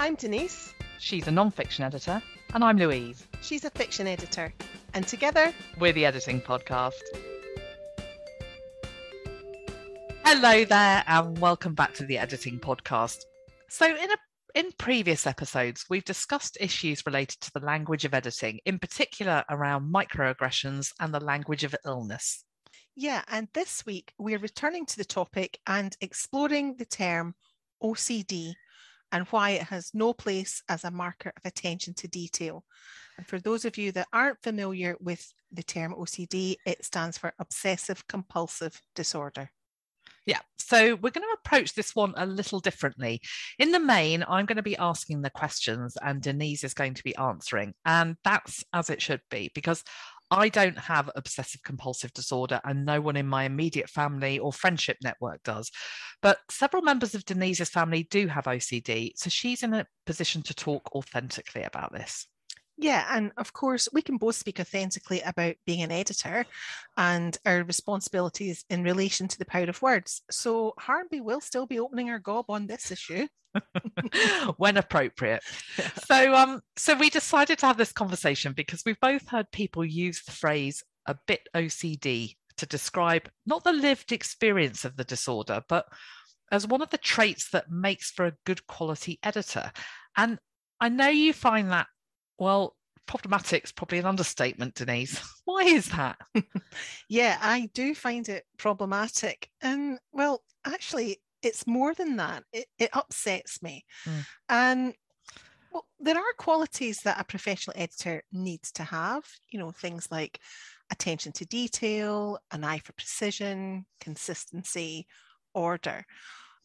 I'm Denise. She's a non-fiction editor, and I'm Louise. She's a fiction editor. And together, we're the Editing Podcast. Hello there, and welcome back to the Editing Podcast. So, in a in previous episodes, we've discussed issues related to the language of editing, in particular around microaggressions and the language of illness. Yeah, and this week we're returning to the topic and exploring the term OCD and why it has no place as a marker of attention to detail. And for those of you that aren't familiar with the term OCD, it stands for obsessive compulsive disorder. Yeah, so we're going to approach this one a little differently. In the main, I'm going to be asking the questions and Denise is going to be answering. And that's as it should be because I don't have obsessive compulsive disorder, and no one in my immediate family or friendship network does. But several members of Denise's family do have OCD, so she's in a position to talk authentically about this. Yeah, and of course, we can both speak authentically about being an editor and our responsibilities in relation to the power of words. So, Harnby will still be opening her gob on this issue. when appropriate. So um so we decided to have this conversation because we've both heard people use the phrase a bit OCD to describe not the lived experience of the disorder, but as one of the traits that makes for a good quality editor. And I know you find that well, problematic is probably an understatement, Denise. Why is that? yeah, I do find it problematic. And well, actually, it's more than that. It, it upsets me. Mm. And well, there are qualities that a professional editor needs to have, you know, things like attention to detail, an eye for precision, consistency, order.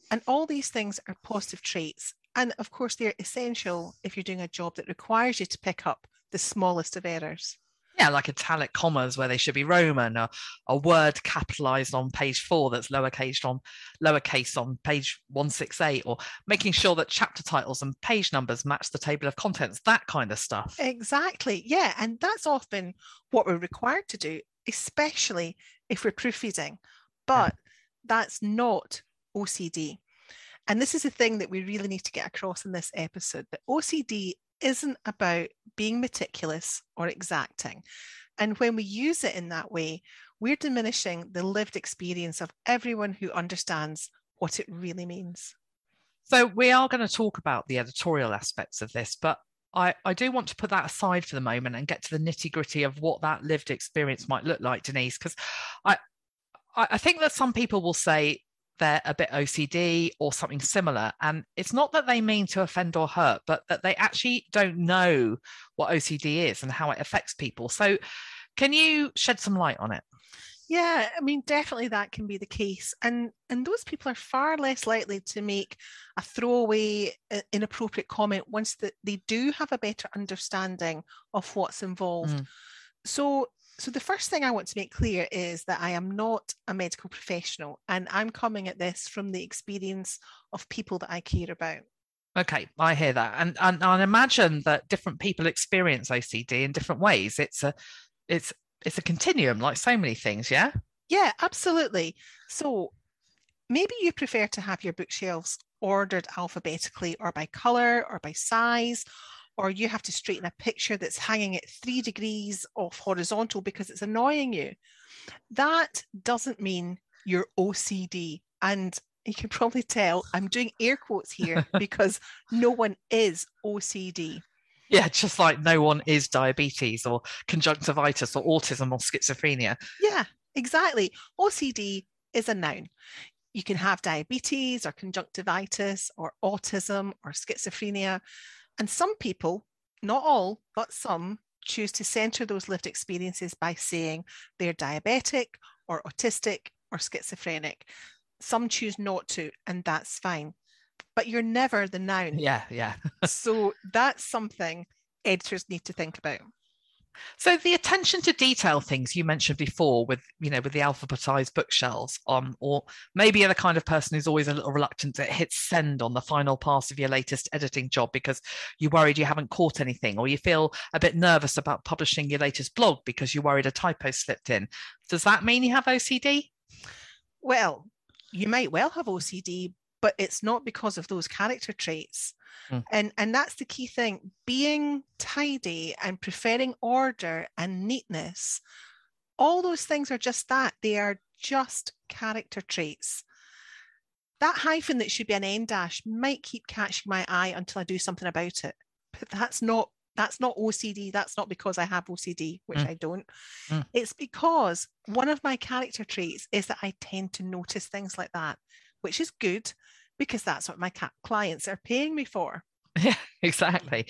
And all these things are positive traits and of course, they're essential if you're doing a job that requires you to pick up the smallest of errors. Yeah, like italic commas where they should be Roman, or a word capitalized on page four that's lowercase on lowercase on page 168, or making sure that chapter titles and page numbers match the table of contents, that kind of stuff. Exactly. Yeah. And that's often what we're required to do, especially if we're proofreading. But yeah. that's not OCD. And this is the thing that we really need to get across in this episode that OCD isn't about being meticulous or exacting. And when we use it in that way, we're diminishing the lived experience of everyone who understands what it really means. So, we are going to talk about the editorial aspects of this, but I, I do want to put that aside for the moment and get to the nitty gritty of what that lived experience might look like, Denise, because I, I think that some people will say they're a bit OCD or something similar. And it's not that they mean to offend or hurt, but that they actually don't know what OCD is and how it affects people. So, can you shed some light on it? Yeah, I mean, definitely that can be the case, and and those people are far less likely to make a throwaway, uh, inappropriate comment once that they do have a better understanding of what's involved. Mm. So so, the first thing I want to make clear is that I am not a medical professional and I'm coming at this from the experience of people that I care about. Okay, I hear that. And, and I imagine that different people experience OCD in different ways. It's a it's it's a continuum like so many things, yeah? Yeah, absolutely. So maybe you prefer to have your bookshelves ordered alphabetically or by color or by size or you have to straighten a picture that's hanging at three degrees off horizontal because it's annoying you. That doesn't mean you're OCD. And you can probably tell I'm doing air quotes here because no one is OCD. Yeah, just like no one is diabetes or conjunctivitis or autism or schizophrenia. Yeah, exactly. OCD is a noun. You can have diabetes or conjunctivitis or autism or schizophrenia. And some people, not all, but some, choose to center those lived experiences by saying they're diabetic or autistic or schizophrenic. Some choose not to, and that's fine. But you're never the noun. Yeah, yeah. so that's something editors need to think about. So the attention to detail things you mentioned before with you know with the alphabetized bookshelves on or maybe you're the kind of person who's always a little reluctant to hit send on the final pass of your latest editing job because you're worried you haven't caught anything or you feel a bit nervous about publishing your latest blog because you're worried a typo slipped in. Does that mean you have OCD? Well, you might well have OCD, but it's not because of those character traits. Mm. And and that's the key thing. Being tidy and preferring order and neatness, all those things are just that. They are just character traits. That hyphen that should be an en dash might keep catching my eye until I do something about it. But that's not that's not OCD. That's not because I have OCD, which mm. I don't. Mm. It's because one of my character traits is that I tend to notice things like that, which is good because that's what my clients are paying me for. Yeah, exactly.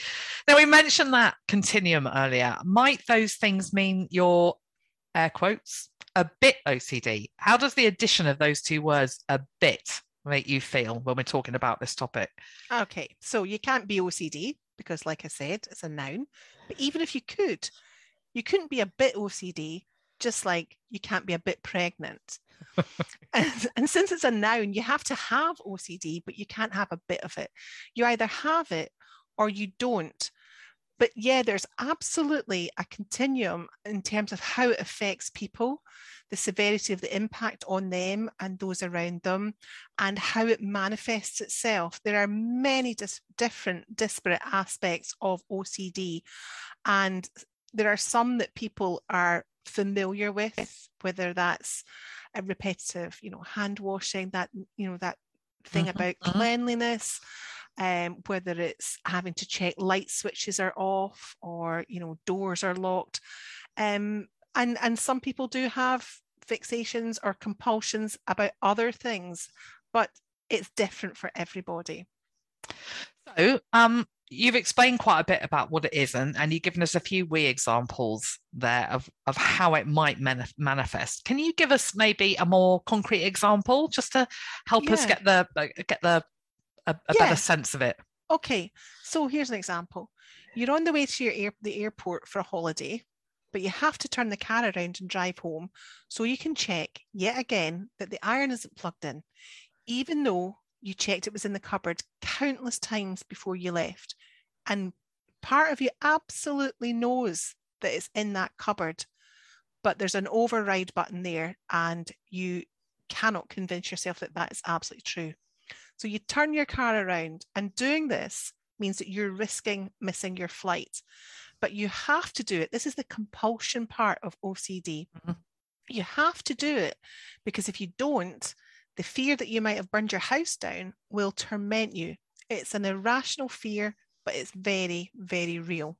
Now, we mentioned that continuum earlier. Might those things mean your air quotes a bit OCD? How does the addition of those two words, a bit, make you feel when we're talking about this topic? Okay, so you can't be OCD because, like I said, it's a noun. But even if you could, you couldn't be a bit OCD, just like you can't be a bit pregnant. and, and since it's a noun, you have to have OCD, but you can't have a bit of it. You either have it or you don't. But yeah, there's absolutely a continuum in terms of how it affects people, the severity of the impact on them and those around them, and how it manifests itself. There are many dis- different, disparate aspects of OCD, and there are some that people are familiar with, whether that's a repetitive, you know, hand washing, that, you know, that thing mm-hmm. about mm-hmm. cleanliness, um, whether it's having to check light switches are off or, you know, doors are locked. Um, and, and some people do have fixations or compulsions about other things, but it's different for everybody. So, um, you've explained quite a bit about what it is and, and you've given us a few wee examples there of, of how it might manifest can you give us maybe a more concrete example just to help yeah. us get the get the a, a yeah. better sense of it okay so here's an example you're on the way to your air, the airport for a holiday but you have to turn the car around and drive home so you can check yet again that the iron isn't plugged in even though you checked it was in the cupboard countless times before you left. And part of you absolutely knows that it's in that cupboard, but there's an override button there, and you cannot convince yourself that that is absolutely true. So you turn your car around, and doing this means that you're risking missing your flight. But you have to do it. This is the compulsion part of OCD. Mm-hmm. You have to do it because if you don't, the fear that you might have burned your house down will torment you. It's an irrational fear, but it's very, very real.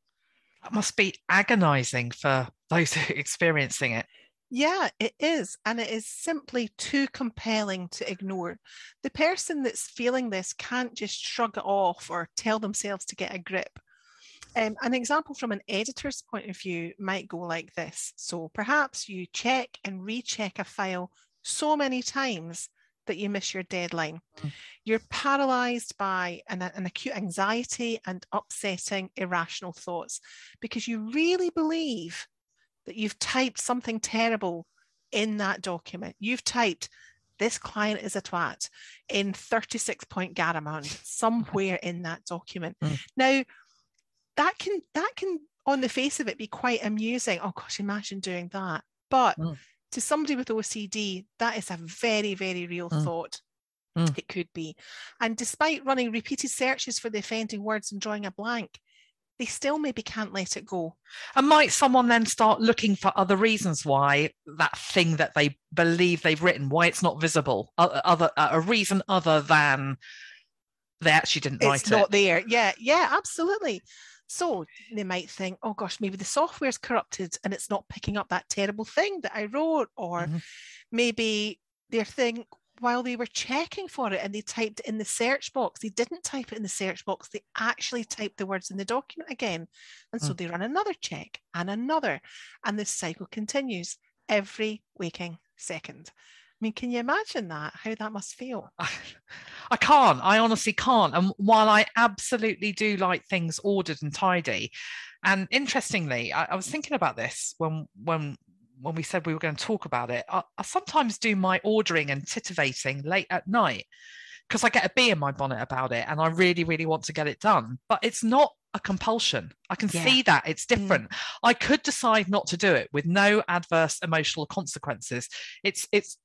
That must be agonizing for those experiencing it. Yeah, it is. And it is simply too compelling to ignore. The person that's feeling this can't just shrug it off or tell themselves to get a grip. Um, an example from an editor's point of view might go like this. So perhaps you check and recheck a file so many times that you miss your deadline. Mm. You're paralyzed by an, an acute anxiety and upsetting irrational thoughts because you really believe that you've typed something terrible in that document. You've typed, this client is a twat in 36 point Garamond somewhere in that document. Mm. Now, that can that can on the face of it be quite amusing. Oh gosh, imagine doing that. But mm to somebody with OCD, that is a very, very real mm. thought. Mm. It could be. And despite running repeated searches for the offending words and drawing a blank, they still maybe can't let it go. And might someone then start looking for other reasons why that thing that they believe they've written, why it's not visible, other a reason other than they actually didn't it's write it? It's not there. Yeah, yeah, absolutely. So they might think, oh gosh, maybe the software's corrupted and it's not picking up that terrible thing that I wrote. Or mm-hmm. maybe they're thinking, while they were checking for it and they typed in the search box, they didn't type it in the search box, they actually typed the words in the document again. And so mm. they run another check and another. And this cycle continues every waking second. Mean, can you imagine that? How that must feel? I can't. I honestly can't. And while I absolutely do like things ordered and tidy, and interestingly, I, I was thinking about this when when when we said we were going to talk about it. I, I sometimes do my ordering and titivating late at night because I get a bee in my bonnet about it, and I really, really want to get it done. But it's not a compulsion. I can yeah. see that it's mm. different. Mm. I could decide not to do it with no adverse emotional consequences. It's it's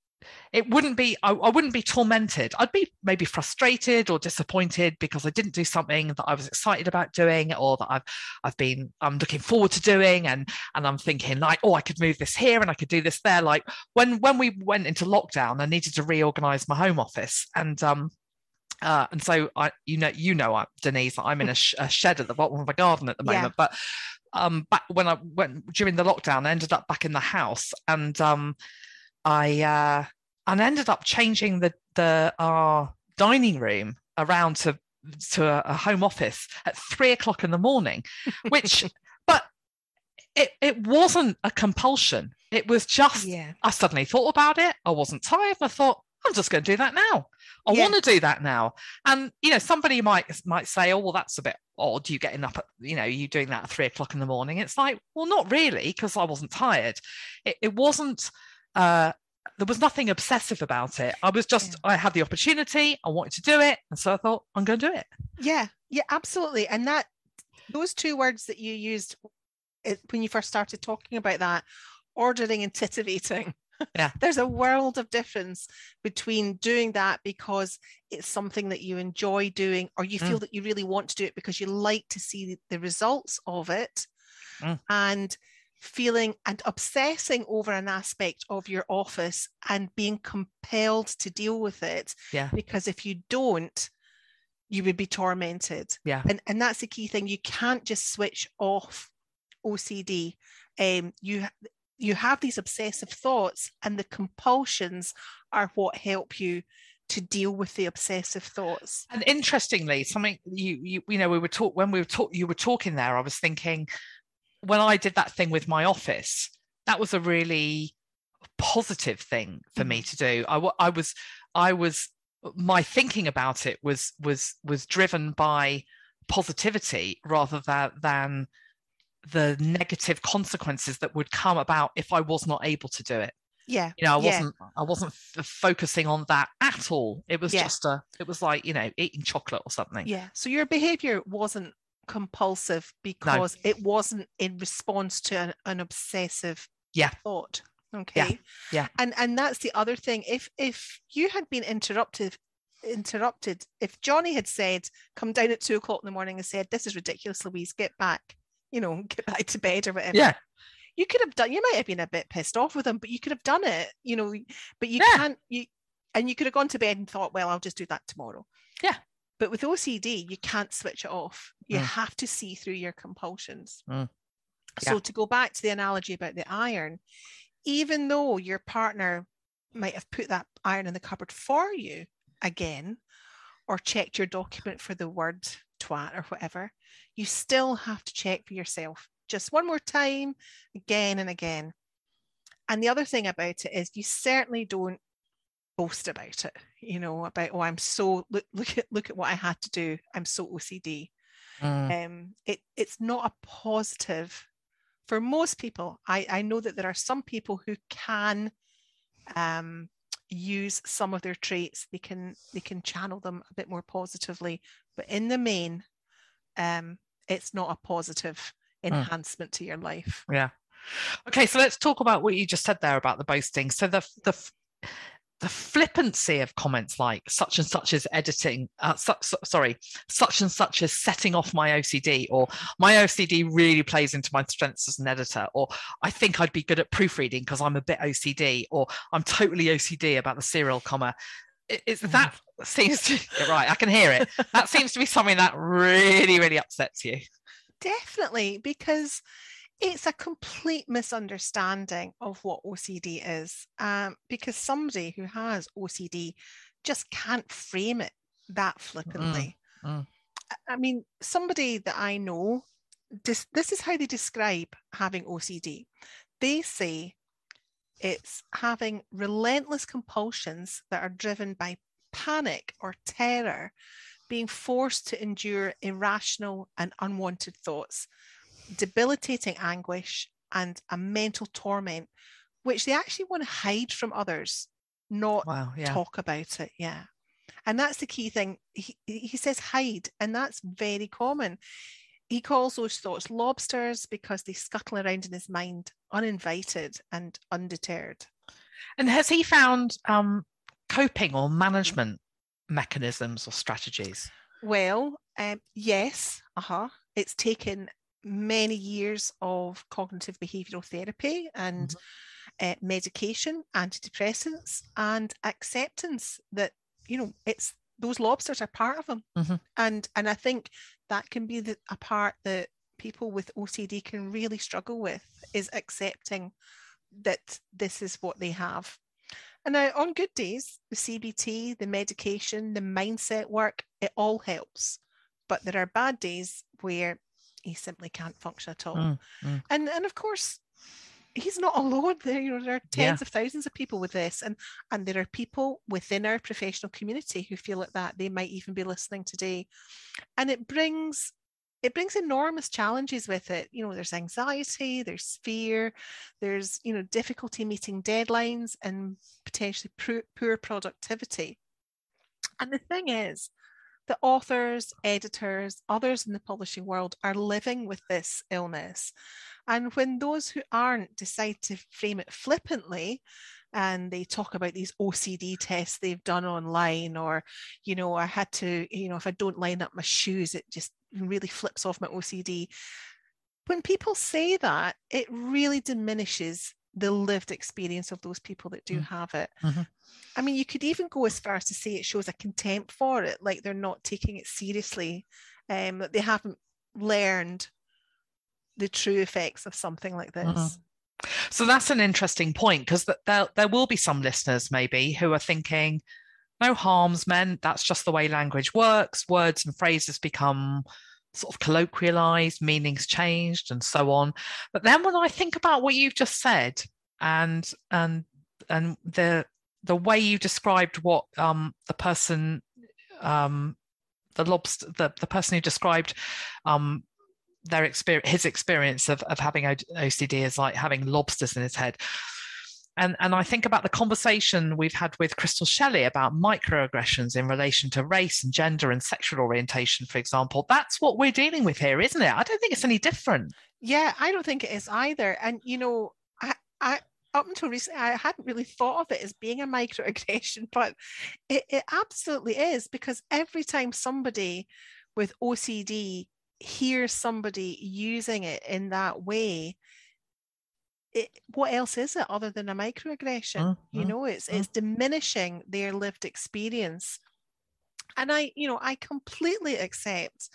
it wouldn't be I, I, wouldn't be tormented i'd be maybe frustrated or disappointed because i didn't do something that i was excited about doing or that i've i've been i'm looking forward to doing and and i'm thinking like oh i could move this here and i could do this there like when when we went into lockdown i needed to reorganize my home office and um uh, and so I, you know, you know, uh, Denise, I'm in a, sh- a, shed at the bottom of my garden at the moment. Yeah. But um, back when I went during the lockdown, I ended up back in the house, and um, I uh, and ended up changing the the our dining room around to to a, a home office at three o'clock in the morning, which but it it wasn't a compulsion. It was just yeah. I suddenly thought about it. I wasn't tired, and I thought I'm just going to do that now. I yeah. want to do that now. And you know, somebody might might say, "Oh, well, that's a bit odd. You getting up at you know, you doing that at three o'clock in the morning." It's like, well, not really, because I wasn't tired. It, it wasn't uh, there was nothing obsessive about it. I was just, yeah. I had the opportunity, I wanted to do it. And so I thought, I'm going to do it. Yeah, yeah, absolutely. And that, those two words that you used when you first started talking about that, ordering and titivating. Yeah. There's a world of difference between doing that because it's something that you enjoy doing, or you feel mm. that you really want to do it because you like to see the results of it. Mm. And feeling and obsessing over an aspect of your office and being compelled to deal with it. Yeah. Because if you don't, you would be tormented. Yeah. And and that's the key thing. You can't just switch off OCD. Um, you you have these obsessive thoughts, and the compulsions are what help you to deal with the obsessive thoughts. And interestingly, something you you you know we were talk when we were talk you were talking there, I was thinking when I did that thing with my office, that was a really positive thing for me mm-hmm. to do. I, I was, I was, my thinking about it was was was driven by positivity rather than than the negative consequences that would come about if I was not able to do it. Yeah, you know, I wasn't, I wasn't f- focusing on that at all. It was yeah. just a, it was like you know, eating chocolate or something. Yeah. So your behavior wasn't compulsive because no. it wasn't in response to an, an obsessive yeah. thought okay yeah. yeah and and that's the other thing if if you had been interrupted interrupted if johnny had said come down at two o'clock in the morning and said this is ridiculous louise get back you know get back to bed or whatever yeah you could have done you might have been a bit pissed off with him but you could have done it you know but you yeah. can't you and you could have gone to bed and thought well i'll just do that tomorrow yeah but with OCD, you can't switch it off. You mm. have to see through your compulsions. Mm. Yeah. So, to go back to the analogy about the iron, even though your partner might have put that iron in the cupboard for you again, or checked your document for the word twat or whatever, you still have to check for yourself just one more time, again and again. And the other thing about it is you certainly don't boast about it you know about oh i'm so look look at look at what i had to do i'm so ocd mm. um it it's not a positive for most people i i know that there are some people who can um use some of their traits they can they can channel them a bit more positively but in the main um it's not a positive mm. enhancement mm. to your life yeah okay so let's talk about what you just said there about the boasting so the the the flippancy of comments like such and such as editing, uh, su- su- sorry, such and such as setting off my OCD, or my OCD really plays into my strengths as an editor, or I think I'd be good at proofreading because I'm a bit OCD, or I'm totally OCD about the serial comma. It, it's mm. that seems to right. I can hear it. That seems to be something that really, really upsets you. Definitely, because it's a complete misunderstanding of what OCD is um, because somebody who has OCD just can't frame it that flippantly. Mm, mm. I mean, somebody that I know, this, this is how they describe having OCD. They say it's having relentless compulsions that are driven by panic or terror, being forced to endure irrational and unwanted thoughts debilitating anguish and a mental torment, which they actually want to hide from others, not wow, yeah. talk about it. Yeah. And that's the key thing. He, he says hide, and that's very common. He calls those thoughts lobsters because they scuttle around in his mind uninvited and undeterred. And has he found um, coping or management mechanisms or strategies? Well, um, yes, uh-huh. It's taken many years of cognitive behavioral therapy and mm-hmm. uh, medication, antidepressants, and acceptance that you know it's those lobsters are part of them, mm-hmm. and and I think that can be the, a part that people with OCD can really struggle with is accepting that this is what they have. And now, on good days, the CBT, the medication, the mindset work, it all helps. But there are bad days where he simply can't function at all. Mm, mm. And and of course, he's not alone. There, you know, there are tens yeah. of thousands of people with this, and and there are people within our professional community who feel like that. They might even be listening today, and it brings it brings enormous challenges with it. You know, there's anxiety, there's fear, there's you know difficulty meeting deadlines, and potentially poor, poor productivity. And the thing is, the authors, editors, others in the publishing world are living with this illness. And when those who aren't decide to frame it flippantly, and they talk about these OCD tests they've done online, or, you know, I had to, you know, if I don't line up my shoes, it just really flips off my OCD. When people say that, it really diminishes the lived experience of those people that do mm. have it. Mm-hmm. I mean, you could even go as far as to say it shows a contempt for it, like they're not taking it seriously, um, that they haven't learned the true effects of something like this. Mm-hmm. So that's an interesting point because there, there will be some listeners maybe who are thinking, no harms meant, that's just the way language works. Words and phrases become sort of colloquialized, meanings changed, and so on. But then when I think about what you've just said and and and the the way you described what um, the person um, the lobster the, the person who described um, their experience his experience of, of having OCD is like having lobsters in his head and, and I think about the conversation we've had with Crystal Shelley about microaggressions in relation to race and gender and sexual orientation, for example. That's what we're dealing with here, isn't it? I don't think it's any different. Yeah, I don't think it is either. And, you know, I, I, up until recently, I hadn't really thought of it as being a microaggression, but it, it absolutely is because every time somebody with OCD hears somebody using it in that way, it, what else is it other than a microaggression? Uh, you know, it's uh. it's diminishing their lived experience. And I, you know, I completely accept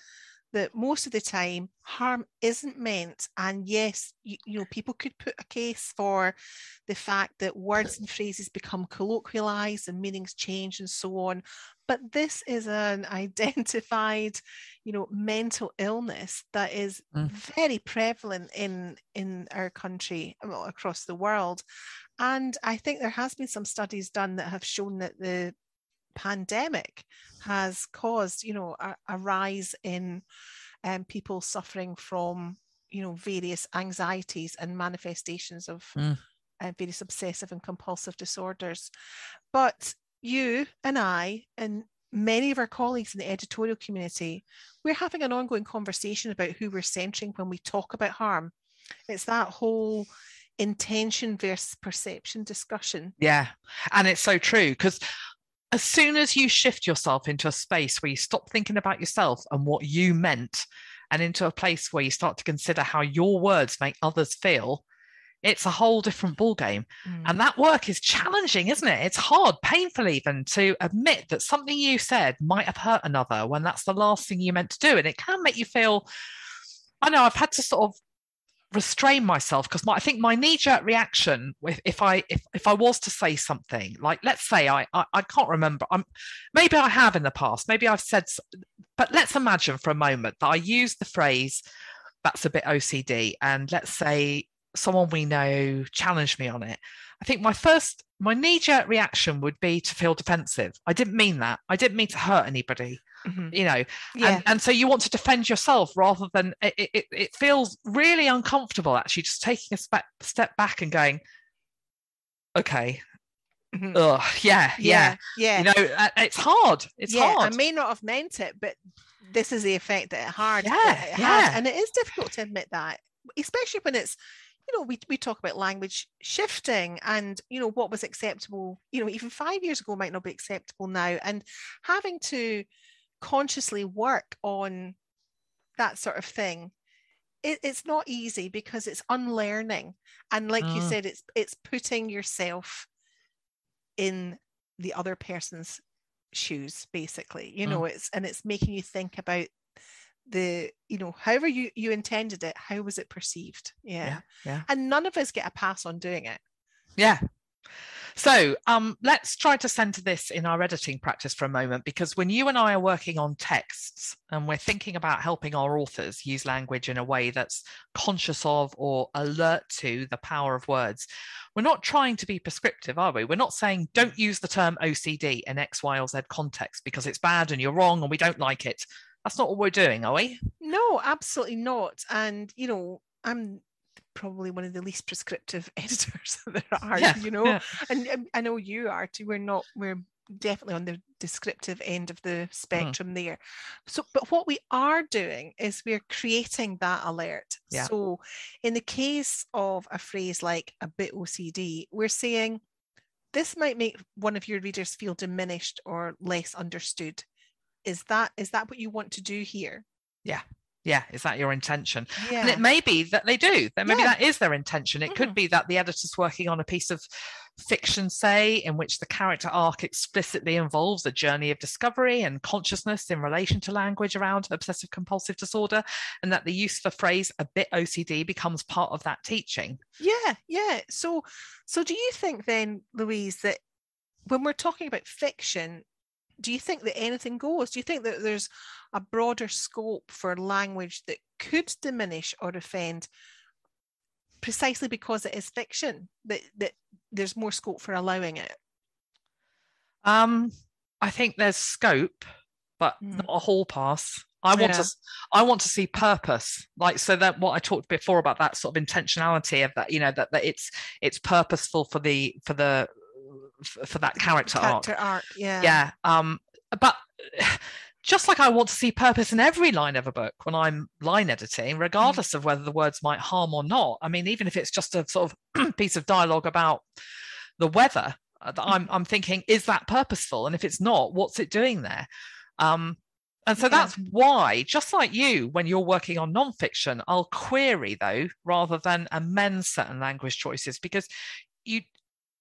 that most of the time harm isn't meant. And yes, you, you, know, people could put a case for the fact that words and phrases become colloquialized and meanings change and so on. But this is an identified, you know, mental illness that is mm. very prevalent in in our country, well, across the world. And I think there has been some studies done that have shown that the pandemic has caused, you know, a, a rise in um, people suffering from, you know, various anxieties and manifestations of mm. uh, various obsessive and compulsive disorders. But you and I and many of our colleagues in the editorial community, we're having an ongoing conversation about who we're centering when we talk about harm. It's that whole intention versus perception discussion. Yeah. And it's so true because as soon as you shift yourself into a space where you stop thinking about yourself and what you meant, and into a place where you start to consider how your words make others feel, it's a whole different ballgame. Mm. And that work is challenging, isn't it? It's hard, painful even, to admit that something you said might have hurt another when that's the last thing you meant to do. And it can make you feel, I know I've had to sort of restrain myself because I think my knee-jerk reaction if, if I if, if I was to say something like let's say I, I I, can't remember I'm maybe I have in the past maybe I've said but let's imagine for a moment that I use the phrase that's a bit OCD and let's say someone we know challenged me on it I think my first my knee-jerk reaction would be to feel defensive I didn't mean that I didn't mean to hurt anybody mm-hmm. you know yeah. and, and so you want to defend yourself rather than it, it, it feels really uncomfortable actually just taking a step, step back and going okay mm-hmm. Ugh, yeah, yeah, yeah, You know, uh, it's hard. It's yeah, hard. I may not have meant it, but this is the effect that it hard. Yeah, it yeah. and it is difficult to admit that, especially when it's you know, we, we talk about language shifting and, you know, what was acceptable, you know, even five years ago might not be acceptable now. And having to consciously work on that sort of thing it, it's not easy because it's unlearning and like you mm. said it's it's putting yourself in the other person's shoes basically you mm. know it's and it's making you think about the you know however you you intended it how was it perceived yeah. yeah yeah and none of us get a pass on doing it yeah so um, let's try to center this in our editing practice for a moment, because when you and I are working on texts and we're thinking about helping our authors use language in a way that's conscious of or alert to the power of words, we're not trying to be prescriptive, are we? We're not saying don't use the term OCD in X, Y, or Z context because it's bad and you're wrong and we don't like it. That's not what we're doing, are we? No, absolutely not. And, you know, I'm probably one of the least prescriptive editors there are, yeah, you know, yeah. and, I know you are too. We're not, we're definitely on the descriptive end of the mm. spectrum mm. there. So, but what we are doing is we're creating that alert. Yeah. So, in the case of a phrase like a bit OCD, we're saying this might make one of your readers feel diminished or less understood. Is that is that what you want to do here? Yeah, yeah is that your intention yeah. and it may be that they do that maybe yeah. that is their intention it mm. could be that the editor's working on a piece of fiction say in which the character arc explicitly involves a journey of discovery and consciousness in relation to language around obsessive compulsive disorder and that the use of the phrase a bit ocd becomes part of that teaching yeah yeah so so do you think then louise that when we're talking about fiction do you think that anything goes? Do you think that there's a broader scope for language that could diminish or offend precisely because it is fiction, that, that there's more scope for allowing it? Um, I think there's scope, but mm. not a hall pass. I want yeah. to I want to see purpose. Like so that what I talked before about that sort of intentionality of that, you know, that, that it's it's purposeful for the for the for that character, character arc. arc. Yeah. Yeah. Um, but just like I want to see purpose in every line of a book when I'm line editing, regardless mm. of whether the words might harm or not. I mean, even if it's just a sort of piece of dialogue about the weather, uh, I'm I'm thinking, is that purposeful? And if it's not, what's it doing there? Um, and so yeah. that's why, just like you, when you're working on nonfiction, I'll query though rather than amend certain language choices because you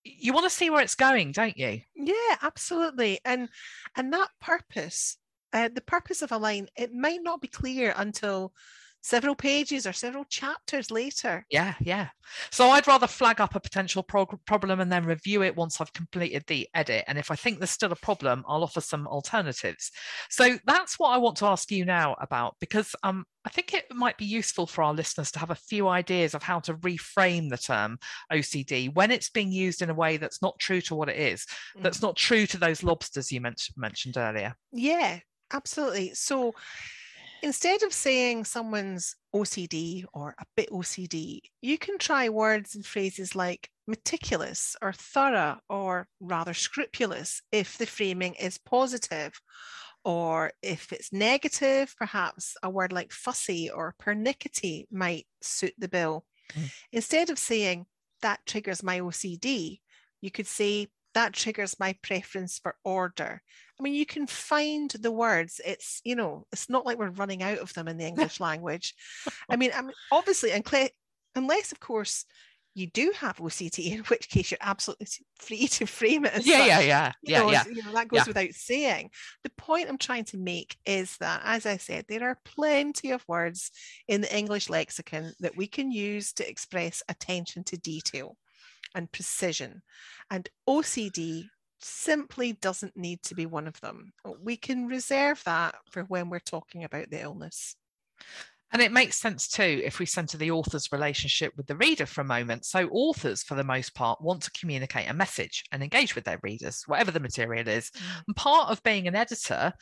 you want to see where it's going, don't you? Yeah, absolutely. And and that purpose, uh, the purpose of a line, it might not be clear until several pages or several chapters later. Yeah, yeah. So I'd rather flag up a potential prog- problem and then review it once I've completed the edit. And if I think there's still a problem, I'll offer some alternatives. So that's what I want to ask you now about because um, I think it might be useful for our listeners to have a few ideas of how to reframe the term OCD when it's being used in a way that's not true to what it is, that's mm. not true to those lobsters you men- mentioned earlier. Yeah, absolutely. So instead of saying someone's OCD or a bit OCD, you can try words and phrases like meticulous or thorough or rather scrupulous if the framing is positive. Or if it's negative, perhaps a word like fussy or pernickety might suit the bill. Mm. Instead of saying that triggers my OCD, you could say that triggers my preference for order. I mean, you can find the words. It's, you know, it's not like we're running out of them in the English language. I mean, I mean, obviously, unless, of course, you do have OCD, in which case you're absolutely free to frame it as yeah, such. yeah, yeah, yeah, know, yeah. You know, that goes yeah. without saying. The point I'm trying to make is that, as I said, there are plenty of words in the English lexicon that we can use to express attention to detail and precision. And OCD simply doesn't need to be one of them. We can reserve that for when we're talking about the illness. And it makes sense too if we centre the author's relationship with the reader for a moment. So, authors, for the most part, want to communicate a message and engage with their readers, whatever the material is. Mm. And part of being an editor,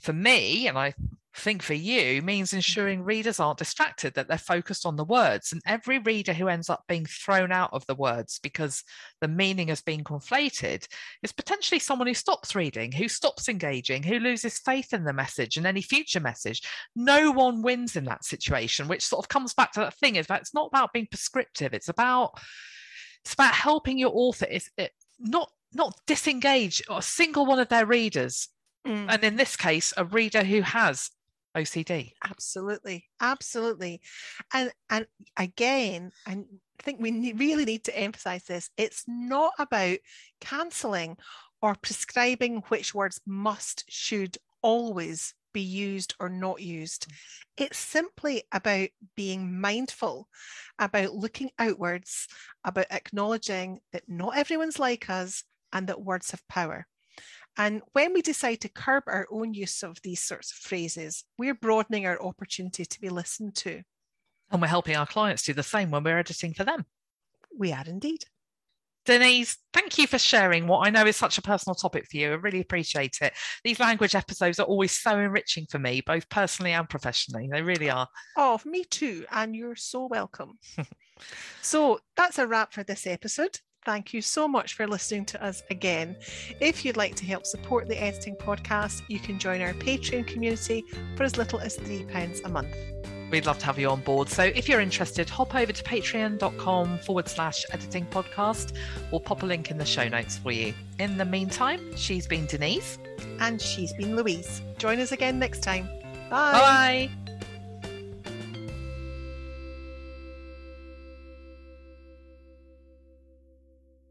for me, and I think for you means ensuring readers aren't distracted, that they're focused on the words. And every reader who ends up being thrown out of the words because the meaning has been conflated is potentially someone who stops reading, who stops engaging, who loses faith in the message and any future message. No one wins in that situation, which sort of comes back to that thing is that it's not about being prescriptive, it's about it's about helping your author is it not not disengage a single one of their readers Mm. And in this case, a reader who has OCD. Absolutely, absolutely, and and again, I think we really need to emphasize this. It's not about cancelling or prescribing which words must, should, always be used or not used. Mm. It's simply about being mindful, about looking outwards, about acknowledging that not everyone's like us and that words have power. And when we decide to curb our own use of these sorts of phrases, we're broadening our opportunity to be listened to. And we're helping our clients do the same when we're editing for them. We are indeed. Denise, thank you for sharing what I know is such a personal topic for you. I really appreciate it. These language episodes are always so enriching for me, both personally and professionally. They really are. Oh, me too. And you're so welcome. so that's a wrap for this episode. Thank you so much for listening to us again. If you'd like to help support the Editing Podcast, you can join our Patreon community for as little as £3 a month. We'd love to have you on board. So if you're interested, hop over to patreon.com forward slash editing podcast. We'll pop a link in the show notes for you. In the meantime, she's been Denise. And she's been Louise. Join us again next time. Bye. Bye.